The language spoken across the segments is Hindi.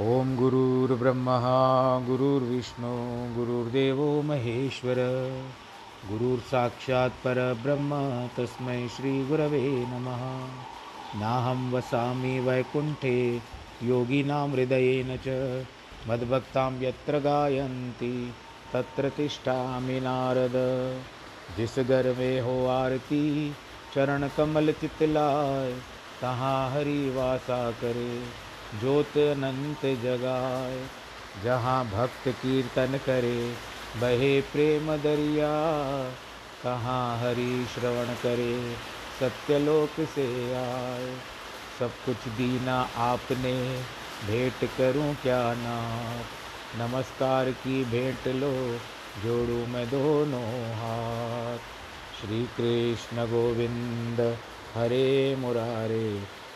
ॐ गुरुर्ब्रह्मा, गुरुर्विष्णु, गुरुर्देवो महेश्वर। गुरुर्साक्षात् परब्रह्म, तस्मै श्रीगुरवे नमः। नाहं वसामि वैकुण्ठे योगिनां हृदयेन च। मद्भक्तां यत्र गायन्ति, तत्र तिष्ठामि नारद। जिस घर हो आरती चरण कमल चितलाय तहाँ हरि वासा करे। ज्योत अनंत जगाए, जहाँ भक्त कीर्तन करे, बहे प्रेम दरिया। कहाँ हरि श्रवण करे, सत्यलोक से आए। सब कुछ दीना आपने, भेंट करूँ क्या नाथ नमस्कार की भेंट लो, जोड़ू मैं दोनों हाथ। श्री कृष्ण गोविंद, हरे मुरारे।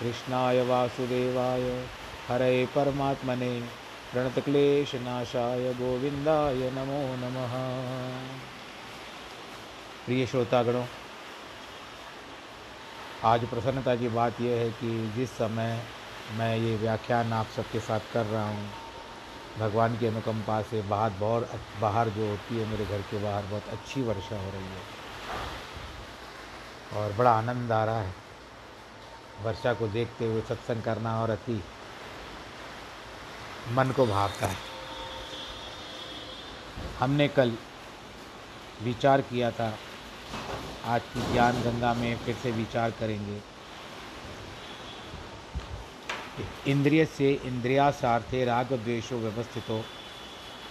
कृष्णाय वासुदेवाय, हरे परमात्मने प्रणतक्लेशनाशाय गोविंदाय नमो नमः। प्रिय श्रोतागणों, आज प्रसन्नता की बात यह है कि जिस समय मैं ये व्याख्यान आप सबके साथ कर रहा हूँ, भगवान की अनुकंपा से बाहर बहुत, बाहर जो होती है, मेरे घर के बाहर बहुत अच्छी वर्षा हो रही है और बड़ा आनंद आ रहा है। वर्षा को देखते हुए सत्संग करना और अति मन को भावता है। हमने कल विचार किया था, आज की ज्ञान गंगा में फिर से विचार करेंगे। इंद्रिय से इंद्रियासार्थे राग द्वेषो व्यवस्थितो,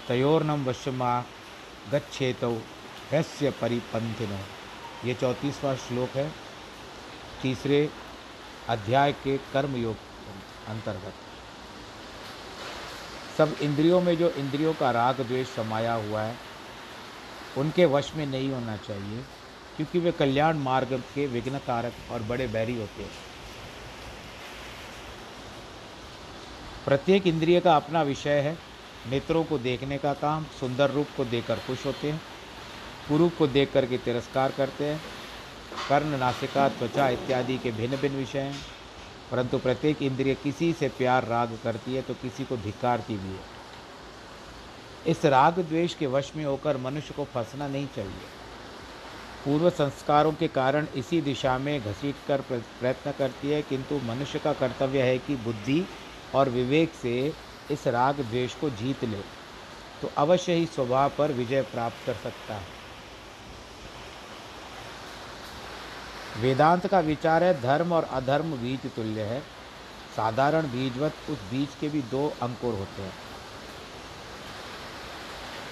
तयोर्नम वशमा गच्छेतो हस्य परिपंथिनो ये चौंतीसवां श्लोक है। तीसरे अध्याय के कर्म योग अंतर्गत। सब इंद्रियों में जो इंद्रियों का राग, द्वेष समाया हुआ है, उनके वश में नहीं होना चाहिए, क्योंकि वे कल्याण मार्ग के विघ्न कारक और बड़े बैरी होते हैं। प्रत्येक इंद्रिय का अपना विषय है। नेत्रों को देखने का काम, सुंदर रूप को देखकर खुश होते हैं कुरूप को देख करके तिरस्कार करते हैं कर्ण नासिका त्वचा इत्यादि के भिन्न भिन्न विषय हैं। परंतु प्रत्येक इंद्रिय किसी से प्यार, राग करती है तो किसी को धिकारती भी है। इस राग द्वेष के वश में होकर मनुष्य को फंसना नहीं चाहिए। पूर्व संस्कारों के कारण इसी दिशा में घसीट कर प्रयत्न करती है, किंतु मनुष्य का कर्तव्य है कि बुद्धि और विवेक से इस राग द्वेष को जीत ले तो अवश्य ही स्वभाव पर विजय प्राप्त कर सकता है। वेदांत का विचार है, धर्म और अधर्म बीज तुल्य है। साधारण बीजवत उस बीज के भी दो अंकुर होते हैं।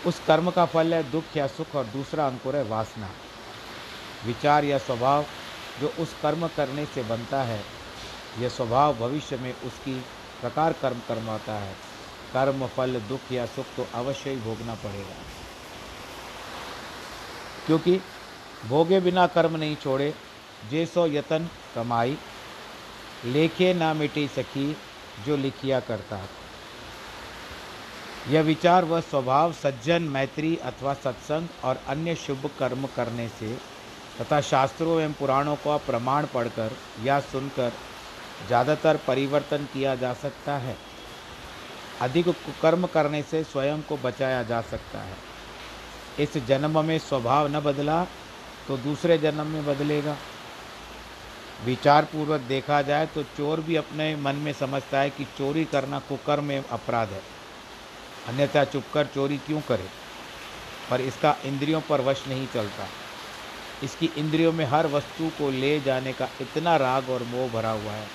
उस कर्म का फल है दुख या सुख और दूसरा अंकुर है वासना। विचार या स्वभाव जो उस कर्म करने से बनता है, यह स्वभाव भविष्य में उसकी प्रकार कर्म करवाता है। कर्म, फल, दुख या सुख तो अवश्य ही भोगना पड़ेगा। क्योंकि भोगे बिना कर्म नहीं छोड़े जे सो यतन कमाई, लेखे ना मिटी सकी जो लिखिया करता। यह विचार व स्वभाव सज्जन, मैत्री अथवा सत्संग और अन्य शुभ कर्म करने से तथा शास्त्रों एवं पुराणों का प्रमाण पढ़कर या सुनकर ज़्यादातर परिवर्तन किया जा सकता है। अधिक कर्म करने से स्वयं को बचाया जा सकता है। इस जन्म में स्वभाव न बदला तो दूसरे जन्म में बदलेगा। विचार पूर्वक देखा जाए तो चोर भी अपने मन में समझता है कि चोरी करना कुकर में अपराध है। अन्यथा चुपकर चोरी क्यों करे? पर इसका इंद्रियों पर वश नहीं चलता। इसकी इंद्रियों में हर वस्तु को ले जाने का इतना राग और मोह भरा हुआ है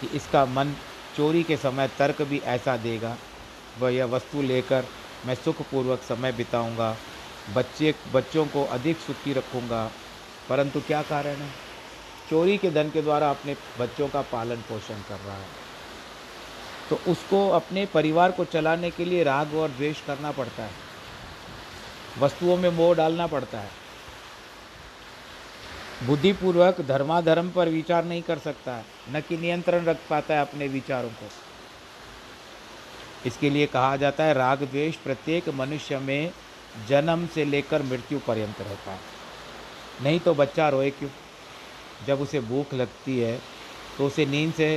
कि इसका मन चोरी के समय तर्क भी ऐसा देगा, वह यह वस्तु लेकर मैं सुखपूर्वक समय बिताऊँगा, बच्चे, बच्चों को अधिक सुखी रखूँगा। परंतु क्या कारण है? चोरी के धन के द्वारा अपने बच्चों का पालन पोषण कर रहा है। तो उसको अपने परिवार को चलाने के लिए राग और द्वेष करना पड़ता है। वस्तुओं में मोह डालना पड़ता है। बुद्धिपूर्वक धर्माधर्म पर विचार नहीं कर सकता है। न कि नियंत्रण रख पाता है अपने विचारों को। इसके लिए कहा जाता है, राग द्वेष प्रत्येक मनुष्य में जन्म से लेकर मृत्यु पर्यंत रहता है। नहीं तो बच्चा रोए क्यों? जब उसे भूख लगती है तो उसे नींद से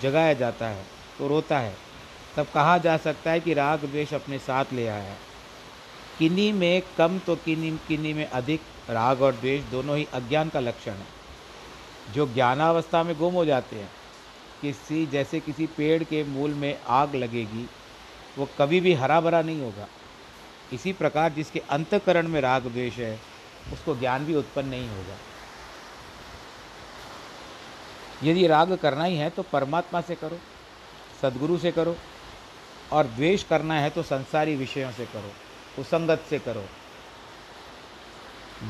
जगाया जाता है तो रोता है। तब कहा जा सकता है कि राग द्वेष अपने साथ ले आया है। किन्हीं में कम तो किन्हीं किन्हीं में अधिक राग और द्वेष दोनों ही अज्ञान का लक्षण है। जो ज्ञानावस्था में गुम हो जाते हैं, किसी, जैसे किसी पेड़ के मूल में आग लगेगी, वो कभी भी हरा भरा नहीं होगा। इसी प्रकार जिसके अंतकरण में राग द्वेष है, उसको ज्ञान भी उत्पन्न नहीं होगा। यदि राग करना ही है तो परमात्मा से करो, सदगुरु से करो, और द्वेष करना है तो संसारी विषयों से करो कुसंगत से करो।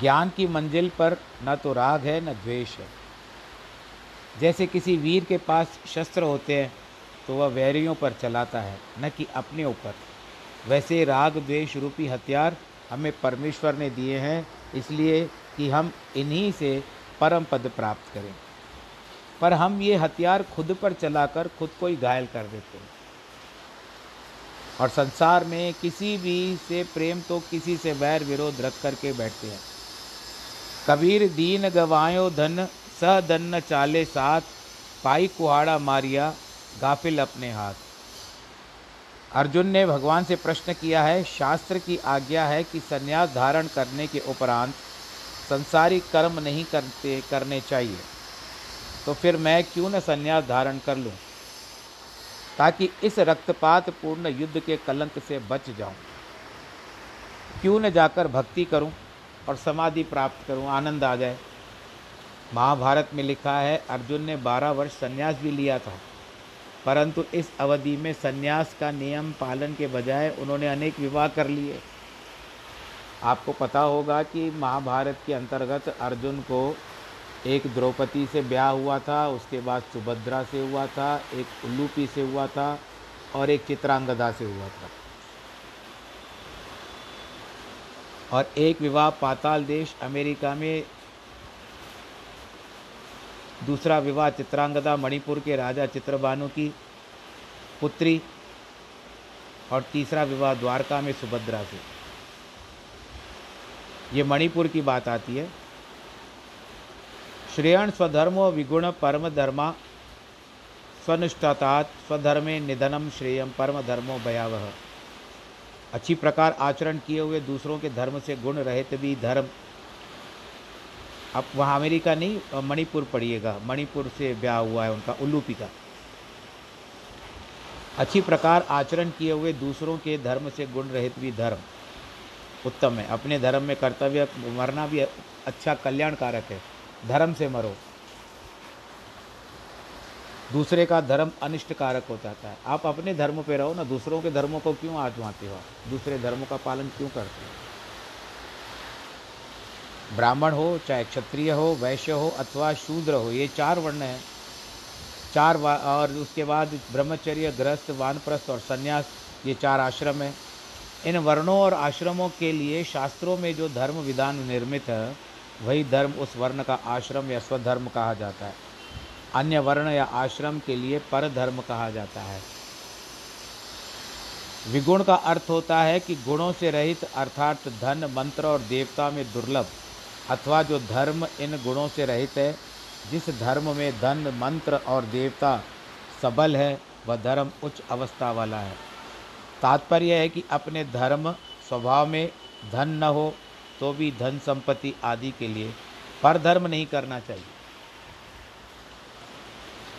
ज्ञान की मंजिल पर न तो राग है, न द्वेष है। जैसे किसी वीर के पास शस्त्र होते हैं तो वह वैरियों पर चलाता है, न कि अपने ऊपर। वैसे राग, द्वेष रूपी हथियार हमें परमेश्वर ने दिए हैं, इसलिए कि हम इन्हीं से परम पद प्राप्त करें। पर हम ये हथियार खुद पर चलाकर खुद को ही घायल कर देते हैं। और संसार में किसी भी से प्रेम तो किसी से वैर विरोध रख करके बैठते हैं। कबीर दीन गवायो धन स धन चाले साथ, पाई कुहाड़ा मारिया, गाफिल अपने हाथ। अर्जुन ने भगवान से प्रश्न किया है, शास्त्र की आज्ञा है कि संन्यास धारण करने के उपरांत संसारी कर्म नहीं करते, करने चाहिए। तो फिर मैं क्यों न संन्यास धारण कर लूँ, ताकि इस रक्तपात पूर्ण युद्ध के कलंक से बच जाऊँ? क्यों न जाकर भक्ति करूँ और समाधि प्राप्त करूँ? आनंद आ जाए। महाभारत में लिखा है, अर्जुन ने बारह वर्ष संन्यास भी लिया था, परंतु इस अवधि में संन्यास का नियम पालन के बजाय उन्होंने अनेक विवाह कर लिए। आपको पता होगा कि महाभारत के अंतर्गत अर्जुन को एक द्रौपदी से ब्याह हुआ था, उसके बाद सुभद्रा से हुआ था, एक उल्लूपी से हुआ था और एक चित्रांगदा से हुआ था। और एक विवाह पाताल देश अमेरिका में, दूसरा विवाह चित्रांगदा मणिपुर के राजा चित्रबानु की पुत्री और तीसरा विवाह द्वारका में सुभद्रा से। ये मणिपुर की बात आती है। श्रेयण स्वधर्मो विगुण परम धर्मा स्वनिष्ठतात स्वधर्मे निधनम श्रेयम परम धर्मो भयावह। अच्छी प्रकार आचरण किए हुए दूसरों के धर्म से गुण रहित भी धर्म। अब वहाँ अमेरिका नहीं, मणिपुर पढ़िएगा मणिपुर से ब्याह हुआ है उनका उल्लूपी का अच्छी प्रकार आचरण किए हुए दूसरों के धर्म से गुण रहित भी धर्म। उत्तम है। अपने धर्म में कर्तव्य मरना भी अच्छा कल्याणकारक है। धर्म से मरो। दूसरे का धर्म अनिष्ट कारक हो जाता है। आप अपने धर्म पे रहो ना, दूसरों के धर्मों को क्यों आजमाते हो? दूसरे धर्मों का पालन क्यों करते हो? ब्राह्मण हो, चाहे क्षत्रिय हो, वैश्य हो, अथवा शूद्र हो, ये चार वर्ण हैं। चार और उसके बाद ब्रह्मचर्य, गृहस्थ, वानप्रस्थ और संन्यास, ये चार आश्रम हैं। इन वर्णों और आश्रमों के लिए शास्त्रों में जो धर्म विधान निर्मित है वही धर्म उस वर्ण का आश्रम या स्वधर्म कहा जाता है। अन्य वर्ण या आश्रम के लिए पर धर्म कहा जाता है। विगुण का अर्थ होता है कि गुणों से रहित, अर्थात धन, मंत्र और देवता में दुर्लभ, अथवा जो धर्म इन गुणों से रहित है, जिस धर्म में धन, मंत्र और देवता सबल है, वह धर्म उच्च अवस्था वाला है। तात्पर्य है कि अपने धर्म, स्वभाव में धन न हो तो भी धन संपत्ति आदि के लिए पर धर्म नहीं करना चाहिए।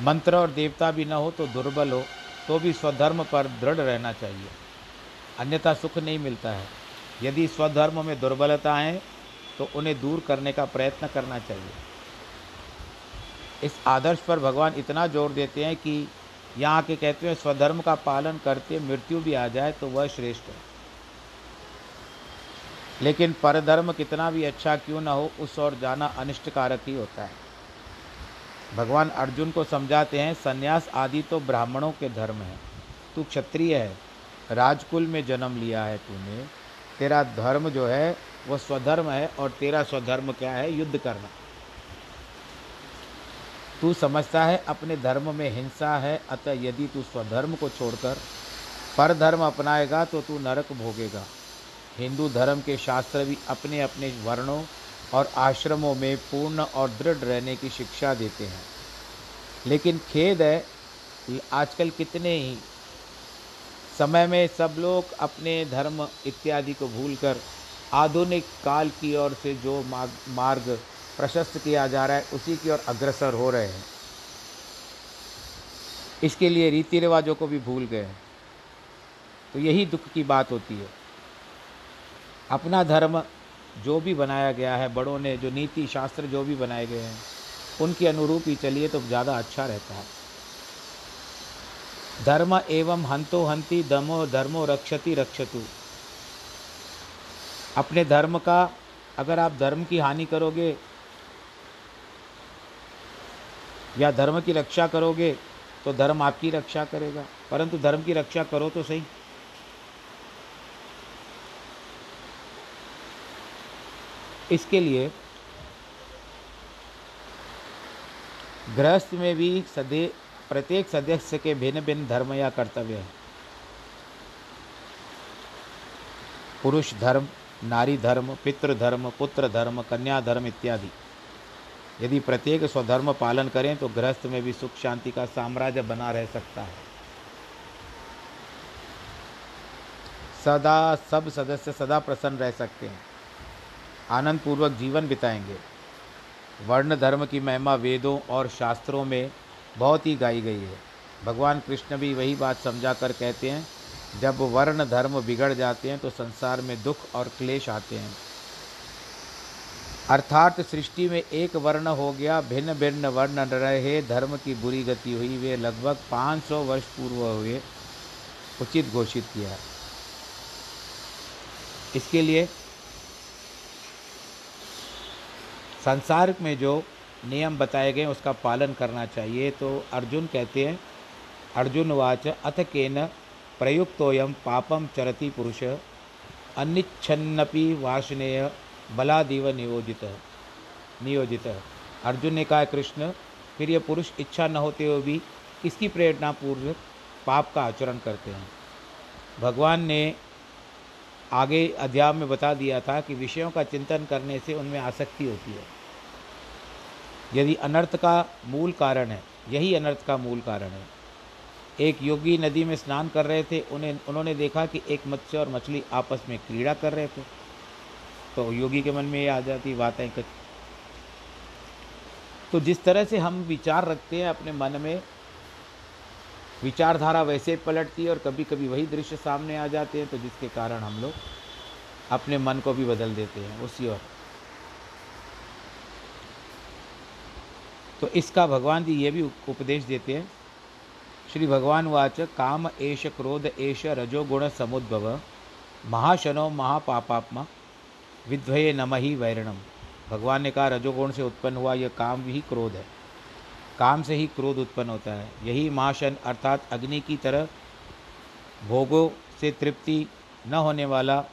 मंत्र और देवता भी न हो तो दुर्बल हो तो भी स्वधर्म पर दृढ़ रहना चाहिए। अन्यथा सुख नहीं मिलता है। यदि स्वधर्म में दुर्बलता है तो उन्हें दूर करने का प्रयत्न करना चाहिए। इस आदर्श पर भगवान इतना ज़ोर देते हैं कि यहाँ के कहते हैं, स्वधर्म का पालन करते मृत्यु भी आ जाए तो वह श्रेष्ठ है। लेकिन परधर्म कितना भी अच्छा क्यों ना हो, उस ओर जाना अनिष्टकारक ही होता है। भगवान अर्जुन को समझाते हैं, संन्यास आदि तो ब्राह्मणों के धर्म है। तू क्षत्रिय है, राजकुल में जन्म लिया है तूने, तेरा धर्म जो है, वो स्वधर्म है और तेरा स्वधर्म क्या है, युद्ध करना। तू समझता है, अपने धर्म में हिंसा है, अतः यदि तू स्वधर्म को छोड़कर पर धर्म अपनाएगा तो तू नरक भोगेगा। हिंदू धर्म के शास्त्र भी अपने अपने वर्णों और आश्रमों में पूर्ण और दृढ़ रहने की शिक्षा देते हैं। लेकिन खेद है, आजकल कितने ही समय में सब लोग अपने धर्म इत्यादि को भूलकर आधुनिक काल की ओर से जो मार्ग प्रशस्त किया जा रहा है, उसी की ओर अग्रसर हो रहे हैं। इसके लिए रीति रिवाजों को भी भूल गए हैं। तो यही दुख की बात होती है। अपना धर्म जो भी बनाया गया है, बड़ों ने जो नीति शास्त्र जो भी बनाए गए हैं, उनके अनुरूप ही चलिए तो ज़्यादा अच्छा रहता है। धर्म एवं हंतो हंति दमो धर्मो रक्षति रक्षतु। अपने धर्म का अगर आप धर्म की हानि करोगे या धर्म की रक्षा करोगे तो धर्म आपकी रक्षा करेगा। परंतु धर्म की रक्षा करो तो सही। इसके लिए गृहस्थ में भी सदे, प्रत्येक सदस्य के भिन्न भिन्न धर्म या कर्तव्य है। पुरुष धर्म, नारी धर्म पितृ धर्म पुत्र धर्म, कन्या धर्म इत्यादि। यदि प्रत्येक स्वधर्म पालन करें तो गृहस्थ में भी सुख शांति का साम्राज्य बना रह सकता है। सदा, सब सदस्य सदा प्रसन्न रह सकते हैं। आनंद पूर्वक जीवन बिताएँगे। वर्ण धर्म की महिमा वेदों और शास्त्रों में बहुत ही गाई गई है। भगवान कृष्ण भी वही बात समझा कर कहते हैं, जब वर्ण धर्म बिगड़ जाते हैं तो संसार में दुख और क्लेश आते हैं। अर्थात सृष्टि में एक वर्ण हो गया भिन्न भिन्न वर्ण रहे, धर्म की बुरी गति हुई, वे लगभग 500 वर्ष पूर्व हुए, उचित घोषित किया। इसके लिए संसार में जो नियम बताए गए उसका पालन करना चाहिए। तो अर्जुन कहते हैं, अर्जुन वाच अथ केन प्रयुक्तोयम पापम चरति पुरुष, अनिच्छन्नपि वार्षणेय बलादिव नियोजित नियोजित। अर्जुन ने कहा, कृष्ण, फिर ये पुरुष इच्छा न होते हुए भी किसकी प्रेरणा पूर्वक पाप का आचरण करते हैं? भगवान ने आगे अध्याय में बता दिया था कि विषयों का चिंतन करने से उनमें आसक्ति होती है। यदि अनर्थ का मूल कारण है, यही अनर्थ का मूल कारण है। एक योगी नदी में स्नान कर रहे थे, उन्हें, उन्होंने देखा कि एक मत्स्य और मछली आपस में क्रीड़ा कर रहे थे। तो योगी के मन में ये आ जाती बातें तो जिस तरह से हम विचार रखते हैं अपने मन में विचारधारा वैसे पलटती है और कभी कभी वही दृश्य सामने आ जाते हैं तो जिसके कारण हम लोग अपने मन को भी बदल देते हैं, उसी और तो इसका भगवान जी ये भी उपदेश देते हैं, श्री भगवान वाच काम एश क्रोध एश रजोगुण समुद्भव, महाशनो महापापात्मा विद्वये नम ही वैरणम। भगवान ने कहा, रजोगुण से उत्पन्न हुआ यह काम भी क्रोध है। काम से ही क्रोध उत्पन्न होता है। यही महाशन अर्थात अग्नि की तरह भोगों से तृप्ति न होने वाला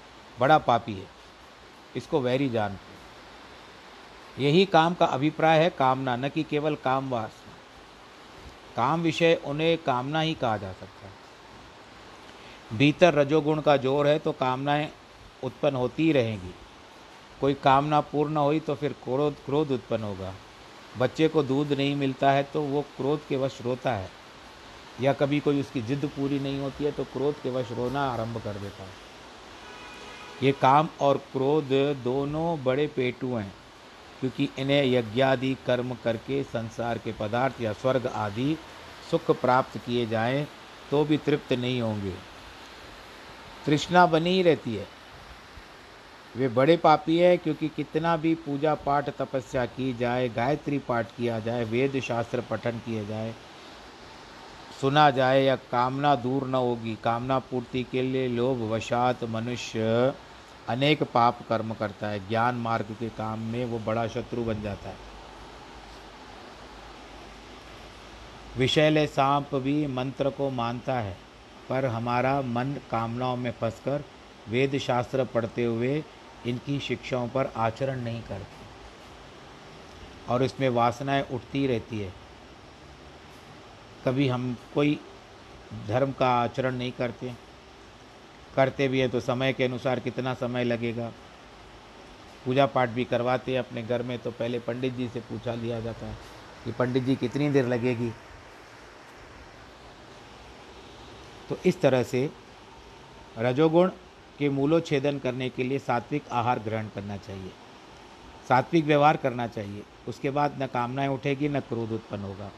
बड़ा पापी है। इसको वैरी जान। यही काम का अभिप्राय है कामना, न कि केवल काम वासना। काम विषय उन्हें कामना ही कहा जा सकता है। भीतर रजोगुण का ज़ोर है तो कामनाएँ उत्पन्न होती ही रहेंगी। कोई कामना पूर्ण हुई तो फिर क्रोध क्रोध उत्पन्न होगा। बच्चे को दूध नहीं मिलता है तो वो क्रोध के वश रोता है। या कभी कोई उसकी जिद पूरी नहीं होती है तो क्रोध के वश रोना आरंभ कर देता है। ये काम और क्रोध दोनों बड़े पेटू हैं, क्योंकि इन्हें यज्ञादि कर्म करके, संसार के पदार्थ या स्वर्ग आदि सुख प्राप्त किए जाएँ तो भी तृप्त नहीं होंगे। तृष्णा बनी ही रहती है। वे बड़े पापी है, क्योंकि कितना भी पूजा पाठ तपस्या की जाए, गायत्री पाठ किया जाए, वेद शास्त्र पठन किए जाए, सुना जाए या कामना दूर न होगी, कामना पूर्ति के लिए लोभ वशात मनुष्य अनेक पाप कर्म करता है। ज्ञान मार्ग के काम में वो बड़ा शत्रु बन जाता है। विषैले सांप भी मंत्र को मानता है, पर हमारा मन कामनाओं में फंसकर वेद शास्त्र पढ़ते हुए इनकी शिक्षाओं पर आचरण नहीं करते। और इसमें वासनाएँ उठती रहती है। कभी हम कोई धर्म का आचरण नहीं करते। करते भी हैं तो समय के अनुसार कितना समय लगेगा। पूजा पाठ भी करवाते हैं अपने घर में तो पहले पंडित जी से पूछा लिया जाता है कि पंडित जी कितनी देर लगेगी? तो इस तरह से रजोगुण के मूलोच्छेदन करने के लिए सात्विक आहार ग्रहण करना चाहिए। सात्विक व्यवहार करना चाहिए। उसके बाद न कामनाएँ उठेगी, न क्रोध उत्पन्न होगा।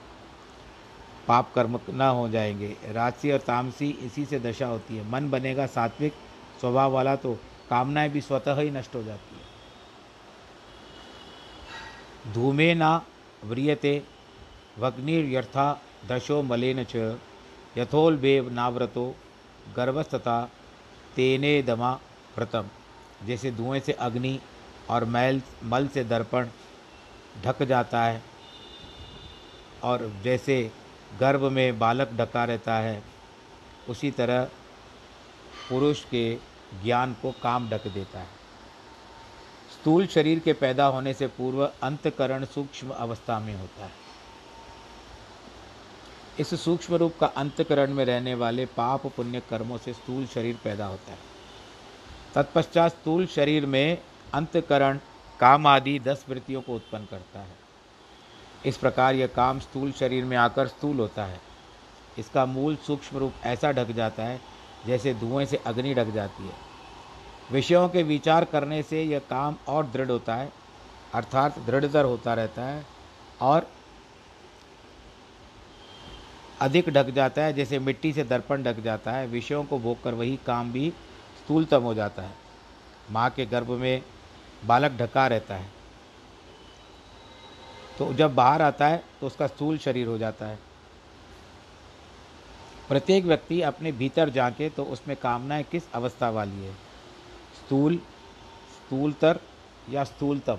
पाप कर्म न हो जाएँगे। राजसी और तामसी इसी से दशा होती है। मन बनेगा सात्विक, स्वभाव वाला तो कामनाएँ भी स्वतः ही नष्ट हो जाती है। धूमे न व्रियते वग्निर्यर्था दशो मलेन च यथोलबेव नाव्रतो गर्भस्तता तेने दमा व्रतम जैसे धुएँ से अग्नि और मैल, मल से दर्पण ढक जाता है और जैसे गर्भ में बालक ढका रहता है, उसी तरह पुरुष के ज्ञान को काम ढक देता है। स्थूल शरीर के पैदा होने से पूर्व अंतकरण सूक्ष्म अवस्था में होता है। इस सूक्ष्म रूप का अंतकरण में रहने वाले पाप पुण्य कर्मों से स्थूल शरीर पैदा होता है। तत्पश्चात स्थूल शरीर में अंतकरण, काम आदि दस वृत्तियों को उत्पन्न करता है। इस प्रकार यह काम स्थूल शरीर में आकर स्थूल होता है। इसका मूल सूक्ष्म रूप ऐसा ढक जाता है जैसे धुएँ से अग्नि ढक जाती है। विषयों के विचार करने से यह काम और दृढ़ होता है, अर्थात दृढ़तर होता रहता है और अधिक ढक जाता है, जैसे मिट्टी से दर्पण ढक जाता है, विषयों को भोग कर वही काम भी स्थूलतम हो जाता है। माँ के गर्भ में बालक ढका रहता है। तो जब बाहर आता है तो उसका स्थूल शरीर हो जाता है। प्रत्येक व्यक्ति अपने भीतर जाके तो उसमें कामनाएँ किस अवस्था वाली है? स्थूल, स्थूलतर या स्थूलतम?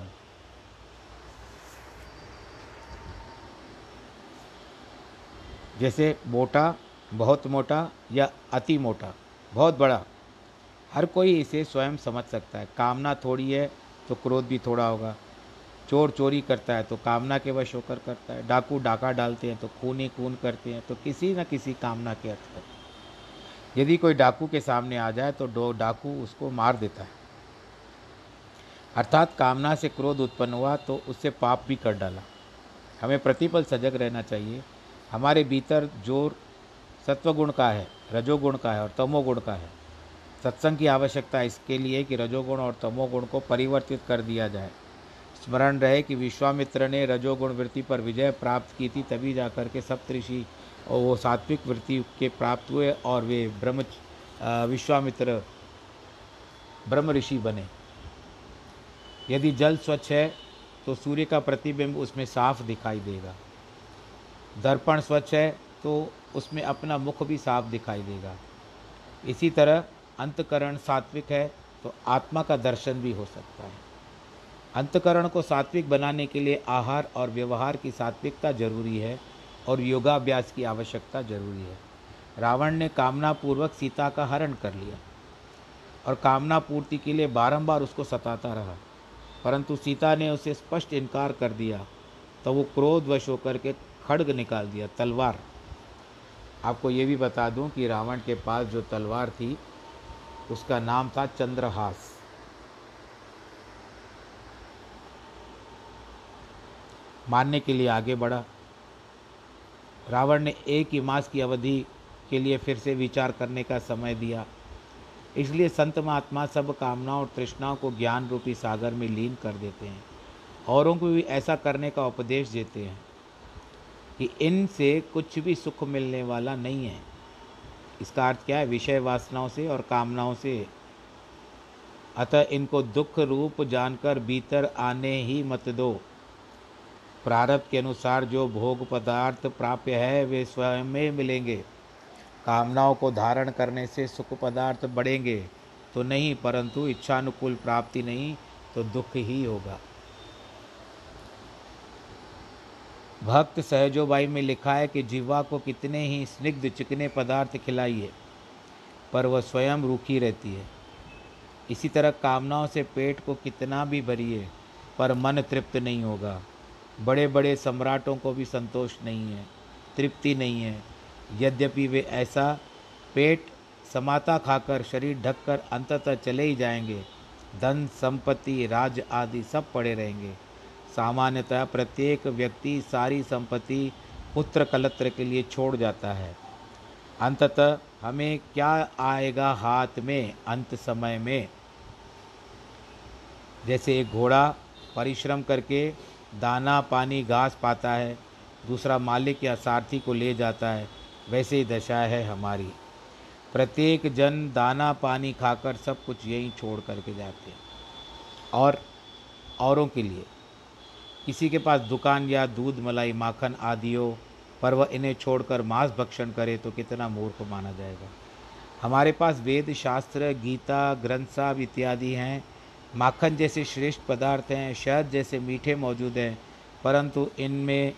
जैसे मोटा, बहुत मोटा या अति मोटा, बहुत बड़ा। हर कोई इसे स्वयं समझ सकता है। कामना थोड़ी है तो क्रोध भी थोड़ा होगा। चोर चोरी करता है तो कामना के वश होकर करता है। डाकू डाका डालते हैं तो खून ही खून करते हैं तो किसी न किसी कामना के अर्थ करते यदि कोई डाकू के सामने आ जाए तो डो डाकू उसको मार देता है। अर्थात कामना से क्रोध उत्पन्न हुआ तो उससे पाप भी कर डाला। हमें प्रतिपल सजग रहना चाहिए। हमारे भीतर ज़ोर सत्वगुण का है, रजोगुण का है और तमोगुण का है। सत्संग की आवश्यकता इसके लिए कि रजोगुण और तमोगुण को परिवर्तित कर दिया जाए। स्मरण रहे कि विश्वामित्र ने रजोगुण वृत्ति पर विजय प्राप्त की थी, तभी जाकर के सप्तऋषि और वो सात्विक वृत्ति के प्राप्त हुए और वे ब्रह्म विश्वामित्र, ब्रह्म ऋषि बने। यदि जल स्वच्छ है तो सूर्य का प्रतिबिंब उसमें साफ़ दिखाई देगा। दर्पण स्वच्छ है तो उसमें अपना मुख भी साफ़ दिखाई देगा। इसी तरह अंतकरण सात्विक है तो आत्मा का दर्शन भी हो सकता है। अंतकरण को सात्विक बनाने के लिए आहार और व्यवहार की सात्विकता ज़रूरी है और योगाभ्यास की आवश्यकता ज़रूरी है। रावण ने कामना पूर्वक सीता का हरण कर लिया और कामना पूर्ति के लिए बारंबार उसको सताता रहा। परंतु सीता ने उसे स्पष्ट इनकार कर दिया तो वो क्रोधवश होकर के खड़ग निकाल दिया, तलवार। आपको ये भी बता दूँ कि रावण के पास जो तलवार थी, उसका नाम था चंद्रहास। मारने के लिए आगे बढ़ा। रावण ने एक ही मास की अवधि के लिए फिर से विचार करने का समय दिया। इसलिए संत महात्मा सब कामनाओं और तृष्णाओं को ज्ञान रूपी सागर में लीन कर देते हैं। औरों को भी ऐसा करने का उपदेश देते हैं। कि इनसे कुछ भी सुख मिलने वाला नहीं है। इसका अर्थ क्या है? विषय वासनाओं से और कामनाओं से। अतः इनको दुख रूप जानकर भीतर आने ही मत दो। प्रारब्ध के अनुसार जो भोग पदार्थ प्राप्य है, वे स्वयं में मिलेंगे। कामनाओं को धारण करने से सुख पदार्थ बढ़ेंगे। तो नहीं, परंतु इच्छानुकूल प्राप्ति नहीं तो दुख ही होगा। भक्त सहजोबाई में लिखा है कि जीवा को कितने ही स्निग्ध चिकने पदार्थ खिलाइए पर वह स्वयं रूखी रहती है। इसी तरह कामनाओं से पेट को कितना भी भरिए, पर मन तृप्त नहीं होगा। बड़े बड़े सम्राटों को भी संतोष नहीं है, तृप्ति नहीं है। यद्यपि वे ऐसा पेट समाता खाकर, शरीर ढककर अंततः चले ही जाएँगे, धन, संपत्ति, राज आदि सब पड़े रहेंगे। सामान्यतः प्रत्येक व्यक्ति सारी संपत्ति पुत्र कलत्र के लिए छोड़ जाता है। अंततः हमें क्या आएगा हाथ में अंत समय में? जैसे एक घोड़ा परिश्रम करके दाना, पानी, घास पाता है, दूसरा मालिक या सारथी को ले जाता है, वैसे ही दशा है हमारी। प्रत्येक जन दाना, पानी खाकर सब कुछ यहीं छोड़ करके जाते हैं। और औरों के लिए। किसी के पास दुकान या दूध, मलाई, माखन आदि हो पर वह इन्हें छोड़कर मांस भक्षण करे तो कितना मूर्ख माना जाएगा। हमारे पास वेद, शास्त्र, गीता, ग्रंथ साहब इत्यादि हैं। माखन जैसे श्रेष्ठ पदार्थ हैं, शहद जैसे मीठे मौजूद हैं, परंतु इनमें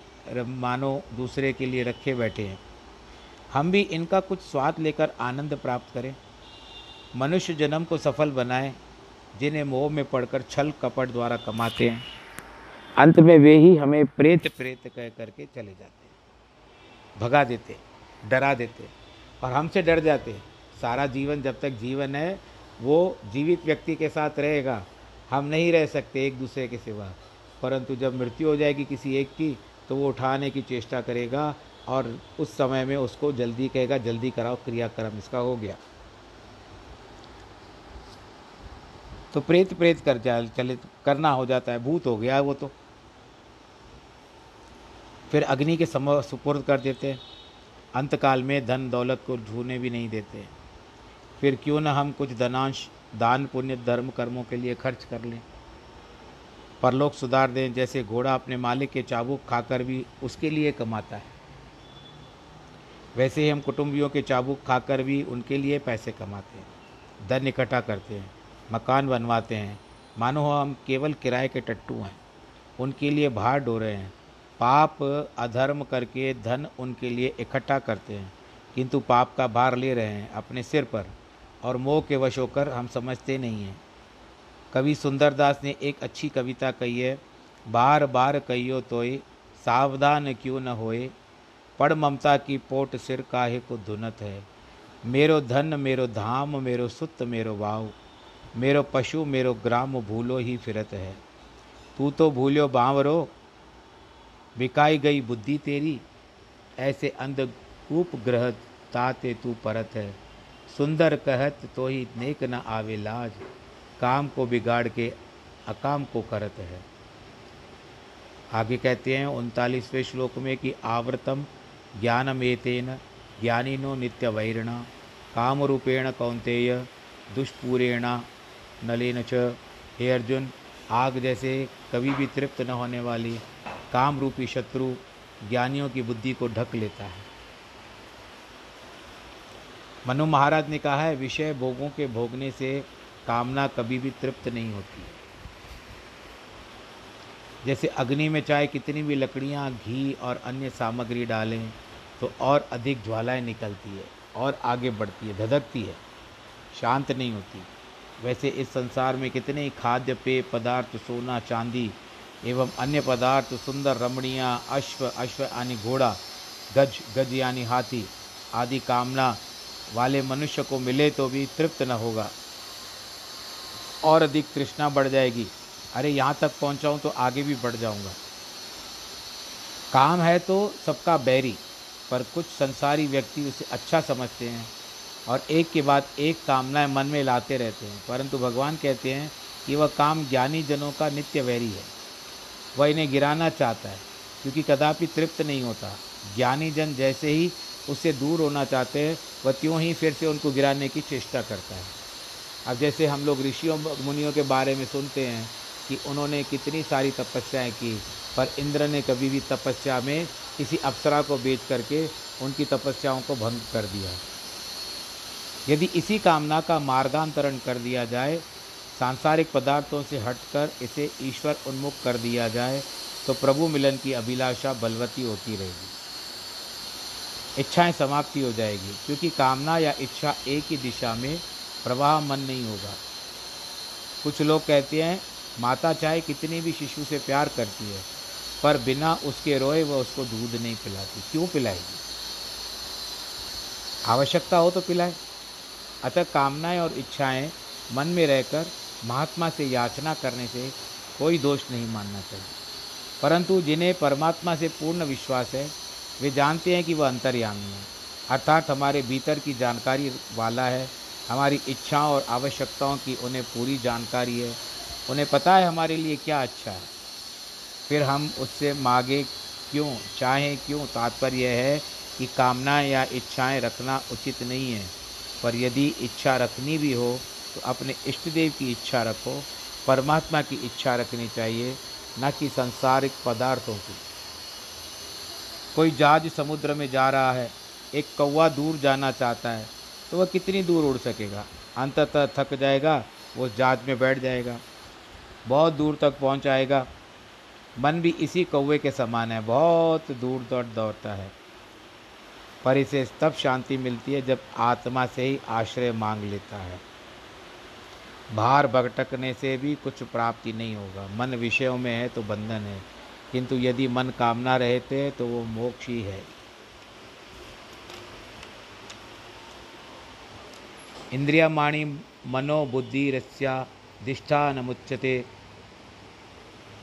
मानो दूसरे के लिए रखे बैठे हैं। हम भी इनका कुछ स्वाद लेकर आनंद प्राप्त करें। मनुष्य जन्म को सफल बनाए, जिन्हें मोह में पड़कर छल कपट द्वारा कमाते हैं। अंत में वे ही हमें प्रेत प्रेत कह करके चले जाते भगा देते डरा देते और हमसे डर जाते सारा जीवन जब तक जीवन है, वो जीवित व्यक्ति के साथ रहेगा। हम नहीं रह सकते एक दूसरे के सिवा। परंतु जब मृत्यु हो जाएगी किसी एक की तो वो उठाने की चेष्टा करेगा और उस समय में उसको जल्दी कहेगा, जल्दी कराओ, क्रियाक्रम इसका हो गया। तो प्रेत प्रेत कर जा चले करना हो जाता है, भूत हो गया वो तो। फिर अग्नि के सम सुपुर्द कर देते। अंतकाल में धन दौलत को ढूँढने भी नहीं देते। फिर क्यों न हम कुछ धनांश, दान, पुण्य, धर्म, कर्मों के लिए खर्च कर लें। परलोक सुधार दें, जैसे घोड़ा अपने मालिक के चाबुक खाकर भी उसके लिए कमाता है। वैसे ही हम कुटुंबियों के चाबुक खाकर भी उनके लिए पैसे कमाते हैं, धन इकट्ठा करते हैं, मकान बनवाते हैं। मानो हम केवल किराए के टट्टू हैं, उनके लिए भार डो रहे हैं। पाप, अधर्म करके धन उनके लिए इकट्ठा करते हैं, किंतु पाप का भार ले रहे हैं अपने सिर पर और मोह के वश होकर हम समझते नहीं हैं। कवि सुंदरदास ने एक अच्छी कविता कही है बार बार कहियो तोय सावधान क्यों न होए? पड़ ममता की पोट सिर काहे को धुनत है? मेरो धन, मेरो धाम, मेरो सुत, मेरो वाव, मेरो पशु, मेरो ग्राम भूलो ही फिरत है। तू तो भूलो बावरो बिकाई गई बुद्धि तेरी, ऐसे अंधकूप ग्रह ताते तू परत है। सुंदर कहत तो ही नेक न आवे लाज, काम को बिगाड़ के अकाम को करत है। आगे कहते हैं उनतालीसवें श्लोक में कि आवृतम ज्ञानमेतेन ज्ञानिनो नित्य वैरणा काम रूपेण कौंतेय दुष्पूरेणा नलेन च। हे अर्जुन, आग जैसे कभी भी तृप्त न होने वाली काम रूपी शत्रु ज्ञानियों की बुद्धि को ढक लेता है। मनु महाराज ने कहा है, विषय भोगों के भोगने से कामना कभी भी तृप्त नहीं होती। जैसे अग्नि में चाहे कितनी भी लकड़ियाँ, घी और अन्य सामग्री डालें तो और अधिक ज्वालाएँ निकलती है और आगे बढ़ती है, धधकती है, शांत नहीं होती। वैसे इस संसार में कितने खाद्य पेय पदार्थ, सोना, चांदी एवं अन्य पदार्थ, सुंदर रमणियाँ, अश्व अश्व यानी घोड़ा, गज गज यानी हाथी आदि कामना वाले मनुष्य को मिले तो भी तृप्त न होगा। और अधिक तृष्णा बढ़ जाएगी। अरे, यहाँ तक पहुँचाऊँ तो आगे भी बढ़ जाऊँगा। काम है तो सबका बैरी, पर कुछ संसारी व्यक्ति उसे अच्छा समझते हैं और एक के बाद एक कामनाएँ मन में लाते रहते हैं। परंतु भगवान कहते हैं कि वह काम ज्ञानी जनों का नित्य वैरी है। वह इन्हें गिराना चाहता है, क्योंकि कदापि तृप्त नहीं होता। ज्ञानी जन जैसे ही उससे दूर होना चाहते हैं, वह त्यों ही फिर से उनको गिराने की चेष्टा करता है। अब जैसे हम लोग ऋषियों, मुनियों के बारे में सुनते हैं कि उन्होंने कितनी सारी तपस्याएँ की, पर इंद्र ने कभी भी तपस्या में किसी अप्सरा को बेच करके उनकी तपस्याओं को भंग कर दिया। यदि इसी कामना का मार्गांतरण कर दिया जाए सांसारिक पदार्थों से हटकर इसे ईश्वर उन्मुख कर दिया जाए तो प्रभु मिलन की अभिलाषा बलवती होती रहेगी। इच्छाएँ समाप्ति हो जाएगी, क्योंकि कामना या इच्छा एक ही दिशा में प्रवाह मन नहीं होगा। कुछ लोग कहते हैं, माता चाहे कितनी भी शिशु से प्यार करती है, पर बिना उसके रोए वह उसको दूध नहीं पिलाती। क्यों पिलाएगी? आवश्यकता हो तो पिलाए। अतः कामनाएँ और इच्छाएँ मन में रहकर महात्मा से याचना करने से कोई दोष नहीं मानना चाहिए। परंतु जिन्हें परमात्मा से पूर्ण विश्वास है, वे जानते हैं कि वह अंतर्यामी है। अर्थात हमारे भीतर की जानकारी वाला है, हमारी इच्छाओं और आवश्यकताओं की उन्हें पूरी जानकारी है, उन्हें पता है हमारे लिए क्या अच्छा है। फिर हम उससे मांगे, क्यों? चाहें क्यों? तात्पर्य है कि कामनाएँ या इच्छाएँ रखना उचित नहीं है, पर यदि इच्छा रखनी भी हो तो अपने इष्ट देव की इच्छा रखो, परमात्मा की इच्छा रखनी चाहिए, न कि संसारिक पदार्थों की। कोई जहाज़ समुद्र में जा रहा है, एक कौवा दूर जाना चाहता है तो वह कितनी दूर उड़ सकेगा? अंततः थक जाएगा, वो जहाज़ में बैठ जाएगा, बहुत दूर तक पहुँच आएगा। मन भी इसी कौवे के समान है, बहुत दूर दौड़ दौड़ता है। पर इसे तब शांति मिलती है जब आत्मा से ही आश्रय मांग लेता है। बाहर भटकने से भी कुछ प्राप्ति नहीं होगा। मन विषयों में है तो बंधन है, किंतु यदि मन कामना रहते हैं तो वो मोक्ष ही है। इंद्रिया माणी मनो बुद्धि रस्या दिष्ठा मुच्यते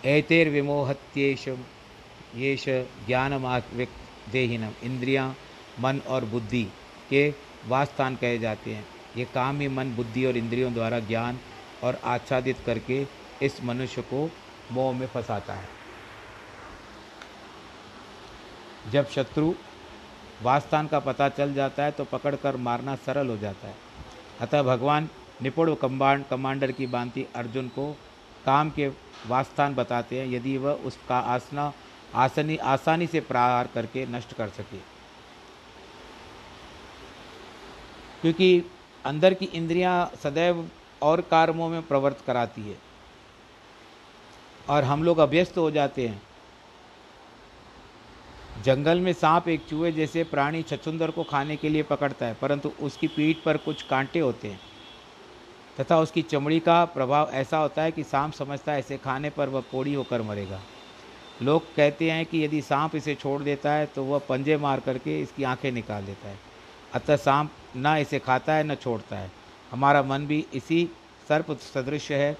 एतेर्विमोहत्येश येष देहिनम। इंद्रियाँ, मन और बुद्धि के वास्थान कहे जाते हैं। ये काम ही मन, बुद्धि और इंद्रियों द्वारा ज्ञान और आच्छादित करके इस मनुष्य को मोह में फंसाता है। जब शत्रु वास्थान का पता चल जाता है तो पकड़कर मारना सरल हो जाता है। अतः भगवान निपुण कम्बांड कमांडर की बांति अर्जुन को काम के वास्थान बताते हैं, यदि वह उसका आसना, आसनी, आसानी से प्रहार करके नष्ट कर सके। क्योंकि अंदर की इंद्रियाँ सदैव और कर्मों में प्रवृत्त कराती है। और हम लोग अभ्यस्त हो जाते हैं। जंगल में सांप एक चूहे जैसे प्राणी छछुंदर को खाने के लिए पकड़ता है, परंतु उसकी पीठ पर कुछ कांटे होते हैं। तथा उसकी चमड़ी का प्रभाव ऐसा होता है कि सांप समझता है इसे खाने पर वह कोड़ी होकर मरेगा। लोग कहते हैं कि यदि सांप इसे छोड़ देता है तो वह पंजे मार करके इसकी आँखें निकाल देता है। अतः सांप न इसे खाता है, न छोड़ता है। हमारा मन भी इसी सर्प सदृश है।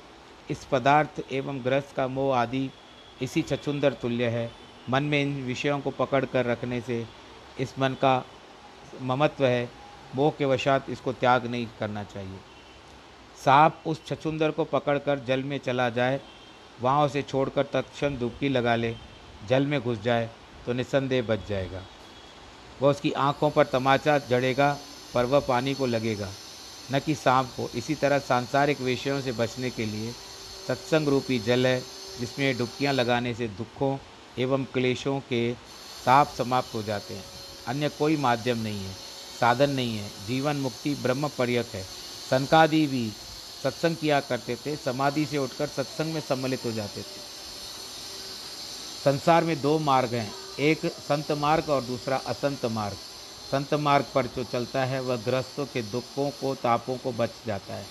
इस पदार्थ एवं ग्रस्त का मोह आदि इसी छछुंदर तुल्य है। मन में इन विषयों को पकड़ कर रखने से इस मन का ममत्व है। मोह के वशात इसको त्याग नहीं करना चाहिए। सांप उस छछुंदर को पकड़कर जल में चला जाए, वहाँ उसे छोड़कर तत्क्षण डुबकी लगा ले। जल में घुस जाए तो निसंदेह बच जाएगा। वह उसकी आँखों पर तमाचा जड़ेगा, पर वह पानी को लगेगा। न कि सांप को। इसी तरह सांसारिक विषयों से बचने के लिए सत्संग रूपी जल है, जिसमें डुबकियाँ लगाने से दुखों एवं क्लेशों के ताप समाप्त हो जाते हैं। अन्य कोई माध्यम नहीं है, साधन नहीं है। जीवन मुक्ति ब्रह्म पर्यक है। सनकादि भी सत्संग किया करते थे, समाधि से उठकर सत्संग में सम्मिलित हो जाते थे। संसार में दो मार्ग हैं। एक संत मार्ग और दूसरा असंत मार्ग। संत मार्ग पर जो चलता है, वह ग्रस्तों के दुखों को, तापों को बच जाता है।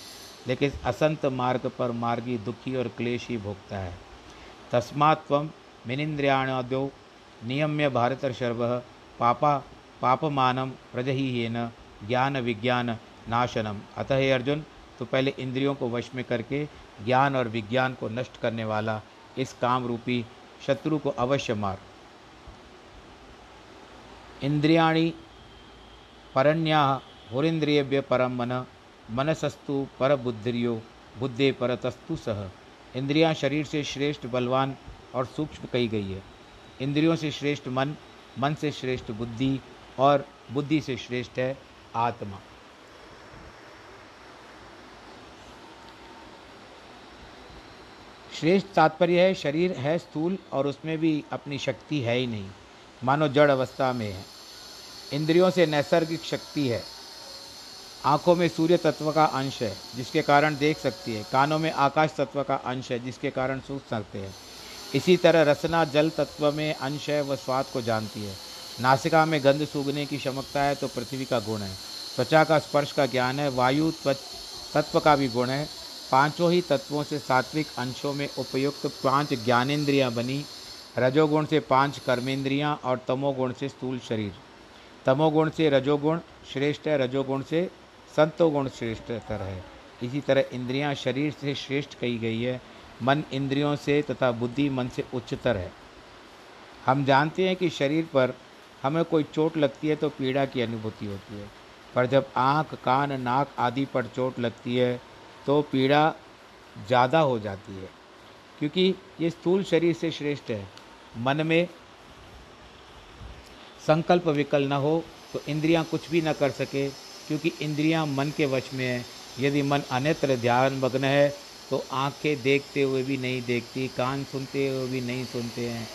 लेकिन असंत मार्ग पर मार्गी दुखी और क्लेश ही भोगता है। तस्मात् तम मिनिंद्रियाणद्यो नियम्य भारत शर्व पापा पापमानम प्रजहीन ज्ञान विज्ञान नाशनम। अतः हे अर्जुन तो पहले इंद्रियों को वश में करके ज्ञान और विज्ञान को नष्ट करने वाला इस काम रूपी शत्रु को अवश्य मार। इंद्रियाणी परण्या होरिंद्रियभ्य परम मन, मनसस्तु पर बुद्धियो बुद्धे परतस्तु सह इंद्रियाँ शरीर से श्रेष्ठ बलवान और सूक्ष्म कही गई है। इंद्रियों से श्रेष्ठ मन मन से श्रेष्ठ बुद्धि और बुद्धि से श्रेष्ठ है आत्मा। श्रेष्ठ तात्पर्य है, शरीर है स्थूल और उसमें भी अपनी शक्ति है ही नहीं। मानो जड़ अवस्था में है। इंद्रियों से नैसर्गिक शक्ति है। आँखों में सूर्य तत्व का अंश है, जिसके कारण देख सकती है। कानों में आकाश तत्व का अंश है, जिसके कारण सुन सकते हैं। इसी तरह रसना जल तत्व में अंश है, वह स्वाद को जानती है। नासिका में गंध सूगने की क्षमता है तो पृथ्वी का गुण है। त्वचा का स्पर्श का ज्ञान है, वायु तत्व का भी गुण है। पाँचों ही तत्वों से सात्विक अंशों में उपयुक्त पाँच ज्ञानेन्द्रियाँ बनी। रजोगुण से पाँच कर्मेंद्रियाँ और तमोगुण से स्थूल शरीर। तमोगुण से रजोगुण श्रेष्ठ है, रजोगुण से संतोगुण श्रेष्ठतर है। इसी तरह इंद्रियाँ शरीर से श्रेष्ठ कही गई है, मन इंद्रियों से तथा बुद्धि मन से उच्चतर है। हम जानते हैं कि शरीर पर हमें कोई चोट लगती है तो पीड़ा की अनुभूति होती है, पर जब आँख, कान, नाक आदि पर चोट लगती है तो पीड़ा ज़्यादा हो जाती है, क्योंकि ये स्थूल शरीर से श्रेष्ठ है। मन में संकल्प विकल न हो तो इंद्रियाँ कुछ भी न कर सके, क्योंकि इंद्रियाँ मन के वश में है। यदि मन अन्यत्र ध्यान मग्न है तो आँखें देखते हुए भी नहीं देखती, कान सुनते हुए भी नहीं सुनते हैं।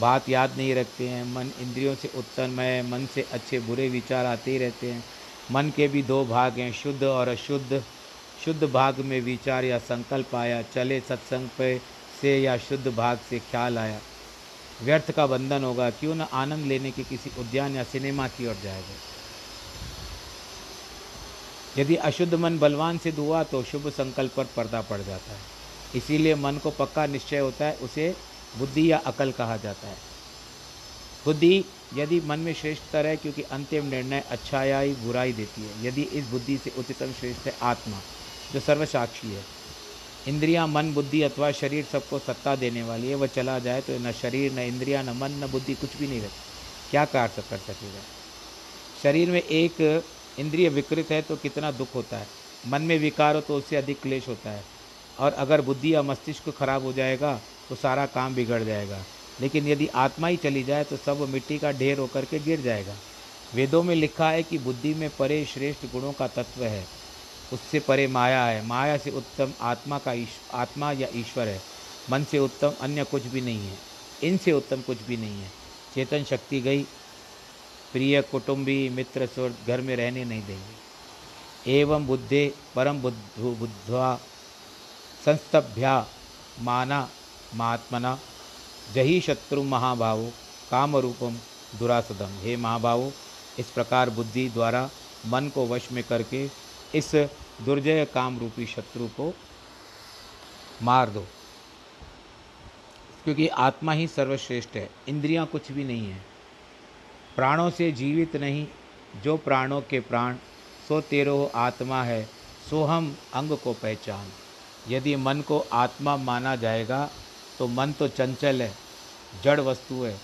बात याद नहीं रखते हैं, मन इंद्रियों से उत्तम है, मन से अच्छे बुरे विचार आते ही रहते हैं। मन के भी दो भाग हैं, शुद्ध और अशुद्ध। शुद्ध भाग में विचार या संकल्प आया, चले सत्संग पे से या शुद्ध भाग से ख्याल आया। व्यर्थ का बंधन होगा, क्यों न आनंद लेने के किसी उद्यान या सिनेमा की ओर जाएगा। यदि अशुद्ध मन बलवान सिद्ध हुआ तो शुभ संकल्प पर पर्दा पड़ जाता है। इसीलिए मन को पक्का निश्चय होता है, उसे बुद्धि या अकल कहा जाता है। बुद्धि यदि मन में श्रेष्ठतर है, क्योंकि अंतिम निर्णय अच्छाई बुराई देती है। यदि इस बुद्धि से उच्चतम श्रेष्ठ है आत्मा, जो सर्वसाक्षी है। इंद्रियाँ, मन, बुद्धि अथवा शरीर सबको सत्ता देने वाली है। वह चला जाए तो न शरीर, न इंद्रियाँ, न मन, न बुद्धि, कुछ भी नहीं रहती। क्या कार्य कर सकेगा शरीर में एक इंद्रिय विकृत है तो कितना दुख होता है? मन में विकार हो तो उससे अधिक क्लेश होता है। और अगर बुद्धि या मस्तिष्क खराब हो जाएगा तो सारा काम बिगड़ जाएगा। लेकिन यदि आत्मा ही चली जाए तो सब मिट्टी का ढेर होकर के गिर जाएगा। वेदों में लिखा है कि बुद्धि में परे श्रेष्ठ गुणों का तत्व है। उससे परे माया है। माया से उत्तम आत्मा का आत्मा या ईश्वर है। मन से उत्तम अन्य कुछ भी नहीं है। इनसे उत्तम कुछ भी नहीं है। चेतन शक्ति गई। प्रिय कुटुंबी, मित्र स्वर घर में रहने नहीं देंगे। एवं बुद्धे, परम बुद्धु, बुद्धवा, संस्तभ्या, माना महात्मना जही शत्रु महाभावो काम रूपम दुरासदम। हे महाभावो, इस प्रकार बुद्धि द्वारा मन को वश में करके इस दुर्जय काम रूपी शत्रु को मार दो। क्योंकि आत्मा ही सर्वश्रेष्ठ है, इंद्रियाँ कुछ भी नहीं है। प्राणों से जीवित नहीं, जो प्राणों के प्राण, सो तेरो आत्मा है, सो हम अंग को पहचान। यदि मन को आत्मा माना जाएगा तो मन तो चंचल है, जड़ वस्तु है,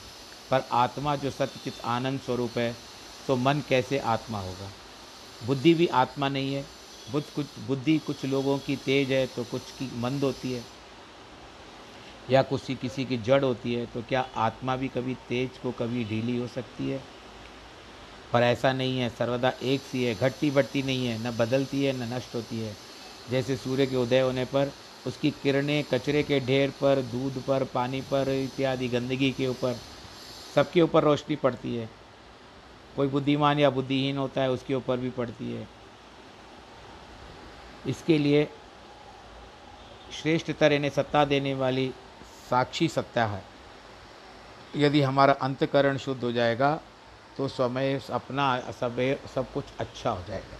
पर आत्मा जो सत्यचित आनंद स्वरूप है तो मन कैसे आत्मा होगा? बुद्धि भी आत्मा नहीं है। बुद्ध कुछ, बुद्धि कुछ लोगों की तेज है तो कुछ की मंद होती है। या कुछ किसी की जड़ होती है तो क्या आत्मा भी कभी तेज को कभी ढीली हो सकती है? पर ऐसा नहीं है। सर्वदा एक सी है। घटती बढ़ती नहीं है। न बदलती है, न नष्ट होती है। जैसे सूर्य के उदय होने पर, उसकी किरणें कचरे के ढेर पर, दूध पर, पानी पर इत्यादि गंदगी के ऊपर, सबके ऊपर रोशनी पड़ती है। कोई बुद्धिमान या बुद्धिहीन होता है, उसके ऊपर भी पड़ती है। इसके लिए श्रेष्ठतर इन्हें सत्ता देने वाली साक्षी सत्ता है। यदि हमारा अंतकरण शुद्ध हो जाएगा तो समय अपना सब सब कुछ अच्छा हो जाएगा।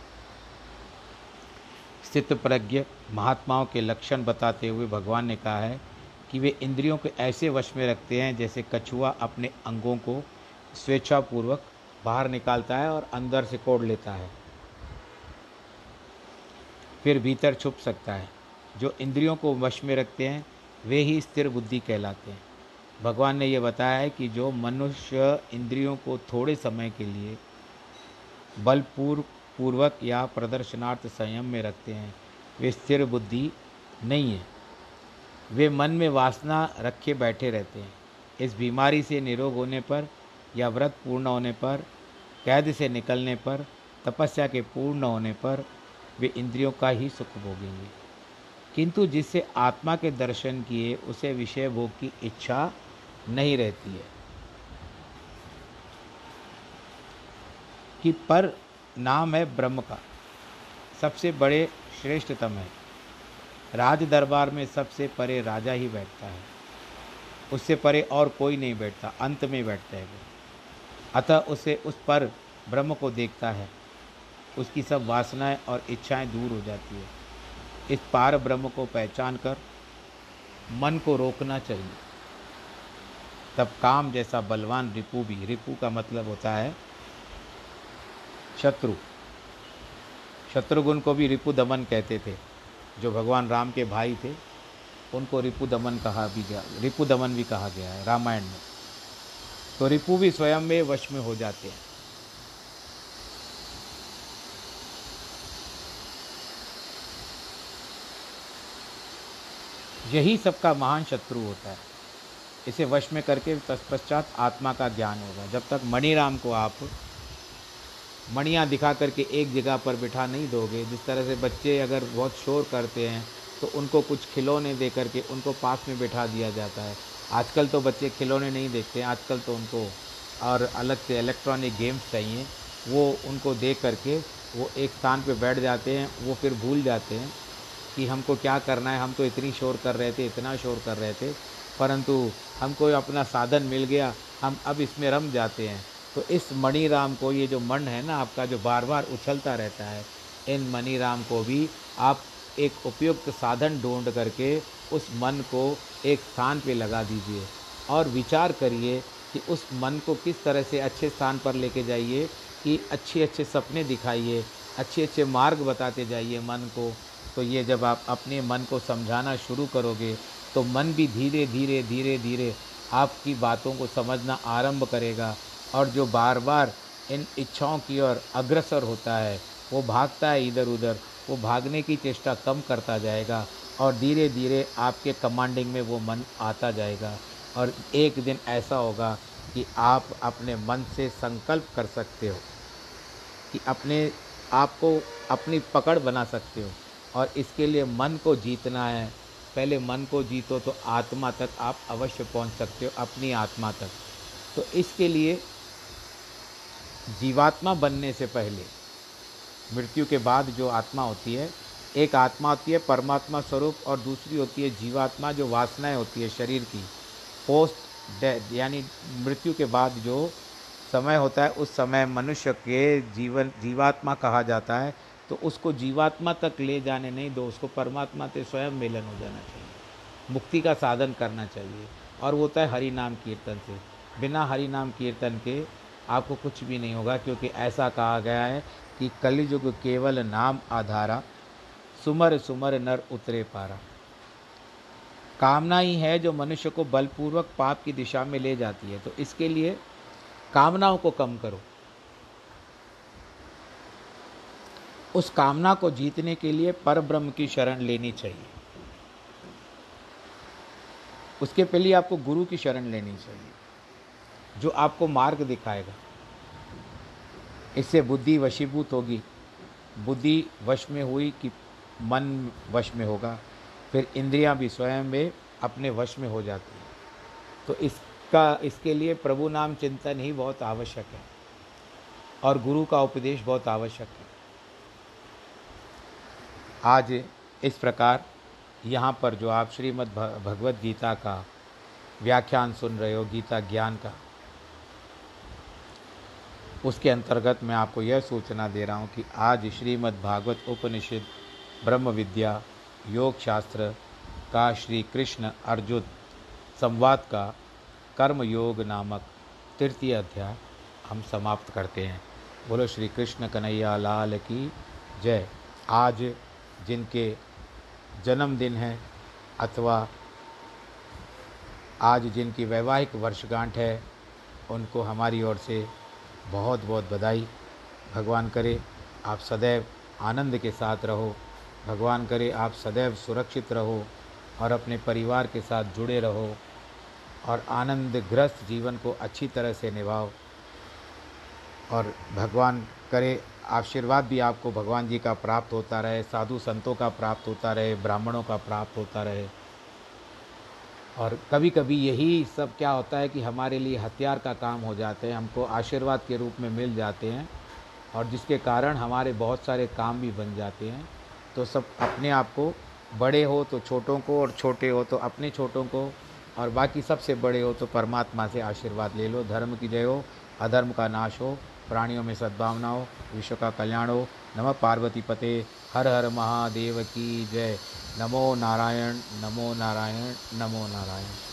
स्थित प्रज्ञ महात्माओं के लक्षण बताते हुए भगवान ने कहा है कि वे इंद्रियों को ऐसे वश में रखते हैं जैसे कछुआ अपने अंगों को स्वेच्छापूर्वक बाहर निकालता है और अंदर से कोड़ लेता है। फिर भीतर छुप सकता है। जो इंद्रियों को वश में रखते हैं, वे ही स्थिर बुद्धि कहलाते हैं। भगवान ने यह बताया है कि जो मनुष्य इंद्रियों को थोड़े समय के लिए बलपूर्व, पूर्वक या प्रदर्शनार्थ संयम में रखते हैं, वे स्थिर बुद्धि नहीं है। वे मन में वासना रखे बैठे रहते हैं। इस बीमारी से निरोग होने पर या व्रत पूर्ण होने पर, कैद से निकलने पर, तपस्या के पूर्ण होने पर वे इंद्रियों का ही सुख भोगेंगे। किंतु जिससे आत्मा के दर्शन किए, उसे विषय भोग की इच्छा नहीं रहती है। कि पर नाम है ब्रह्म का, सबसे बड़े श्रेष्ठतम है। राज दरबार में सबसे परे राजा ही बैठता है। उससे परे और कोई नहीं बैठता, अंत में बैठते है अतः उसे उस पर ब्रह्म को देखता है। उसकी सब वासनाएँ और इच्छाएँ दूर हो जाती है। इस पार ब्रह्म को पहचान कर मन को रोकना चाहिए। तब काम जैसा बलवान रिपु भी, रिपु का मतलब होता है शत्रु। शत्रुघुन को भी रिपु दमन कहते थे। जो भगवान राम के भाई थे, उनको रिपु दमन कहा भी गया, रिपु दमन भी कहा गया है रामायण में। तो रिपु भी स्वयं में वश में हो जाते हैं। यही सबका महान शत्रु होता है। इसे वश में करके तत्पश्चात आत्मा का ज्ञान होगा। जब तक मणिराम को आप मणियाँ दिखा करके एक जगह पर बिठा नहीं दोगे, जिस तरह से बच्चे अगर बहुत शोर करते हैं तो उनको कुछ खिलौने दे करके उनको पास में बिठा दिया जाता है। आजकल तो बच्चे खिलौने नहीं देखते, आजकल तो उनको और अलग से इलेक्ट्रॉनिक गेम्स चाहिए। वो उनको देख करके वो एक स्थान पे बैठ जाते हैं, वो फिर भूल जाते हैं कि हमको क्या करना है। हम तो इतनी शोर कर रहे थे, इतना शोर कर रहे थे, परंतु हमको अपना साधन मिल गया, हम अब इसमें रम जाते हैं। तो इस मणिराम को, ये जो मन है ना आपका, जो बार बार उछलता रहता है, इन मणिराम को भी आप एक उपयुक्त साधन ढूंढ करके उस मन को एक स्थान पे लगा दीजिए और विचार करिए कि उस मन को किस तरह से अच्छे स्थान पर लेके जाइए, कि अच्छे अच्छे सपने दिखाइए अच्छे अच्छे मार्ग बताते जाइए मन को। तो ये जब आप अपने मन को समझाना शुरू करोगे तो मन भी धीरे धीरे धीरे धीरे आपकी बातों को समझना आरंभ करेगा और जो बार बार इन इच्छाओं की ओर अग्रसर होता है, वो भागता है इधर उधर वो भागने की चेष्टा कम करता जाएगा। और धीरे धीरे आपके कमांडिंग में वो मन आता जाएगा। और एक दिन ऐसा होगा कि आप अपने मन से संकल्प कर सकते हो, कि अपने आप को अपनी पकड़ बना सकते हो और इसके लिए मन को जीतना है। पहले मन को जीतो तो आत्मा तक आप अवश्य पहुँच सकते हो, अपनी आत्मा तक। तो इसके लिए जीवात्मा बनने से पहले, मृत्यु के बाद जो आत्मा होती है एक आत्मा होती है, परमात्मा स्वरूप और दूसरी होती है जीवात्मा, जो वासनाएँ होती है शरीर की। पोस्ट डेथ यानी मृत्यु के बाद जो समय होता है, उस समय मनुष्य के जीवन, जीवात्मा कहा जाता है। तो उसको जीवात्मा तक ले जाने नहीं दो, उसको परमात्मा से स्वयं मिलन हो जाना चाहिए। मुक्ति का साधन करना चाहिए। और वो होता है हरि नाम कीर्तन से। बिना हरि नाम कीर्तन के आपको कुछ भी नहीं होगा, क्योंकि ऐसा कहा गया है कि कलियुग केवल नाम आधारा सुमर सुमर नर उतरे पारा। कामना ही है जो मनुष्य को बलपूर्वक पाप की दिशा में ले जाती है तो इसके लिए कामनाओं को कम करो। उस कामना को जीतने के लिए पर ब्रह्म की शरण लेनी चाहिए। उसके पहले आपको गुरु की शरण लेनी चाहिए, जो आपको मार्ग दिखाएगा। इससे बुद्धि वशीभूत होगी। बुद्धि वश में हुई कि मन वश में होगा, फिर इंद्रियाँ भी स्वयं में अपने वश में हो जाती हैं। तो इसका, इसके लिए प्रभु नाम चिंतन ही बहुत आवश्यक है और गुरु का उपदेश बहुत आवश्यक है। आज इस प्रकार यहाँ पर जो आप श्रीमद् भगवत गीता का व्याख्यान सुन रहे हो, गीता ज्ञान का, उसके अंतर्गत मैं आपको यह सूचना दे रहा हूँ कि आज श्रीमद् भागवत उपनिषद ब्रह्म विद्या योग शास्त्र का श्री कृष्ण अर्जुन, संवाद का कर्म योग नामक तृतीय अध्याय हम समाप्त करते हैं। बोलो श्री कृष्ण कन्हैया लाल की जय। आज जिनके जन्मदिन है अथवा आज जिनकी वैवाहिक वर्षगांठ है, उनको हमारी ओर से बहुत बहुत बधाई। भगवान करे, आप सदैव आनंद के साथ रहो। भगवान करे आप सदैव सुरक्षित रहो और अपने परिवार के साथ जुड़े रहो और आनंदग्रस्त जीवन को अच्छी तरह से निभाओ। और भगवान करे, आशीर्वाद भी आपको भगवान जी का प्राप्त होता रहे, साधु संतों का प्राप्त होता रहे, ब्राह्मणों का प्राप्त होता रहे। और कभी कभी यही सब क्या होता है कि हमारे लिए हथियार का काम हो जाते हैं, हमको आशीर्वाद के रूप में मिल जाते हैं और जिसके कारण हमारे बहुत सारे काम भी बन जाते हैं। तो सब अपने आप को बड़े हो तो छोटों को और छोटे हो तो अपने छोटों को और बाकी सबसे बड़े हो तो परमात्मा से आशीर्वाद ले लो। धर्म की जय हो, अधर्म का नाश हो, प्राणियों में सद्भावना हो, विश्व का कल्याण हो। नमः पार्वती पते, हर हर महादेव की जय। नमो नारायण नमो नारायण नमो नारायण।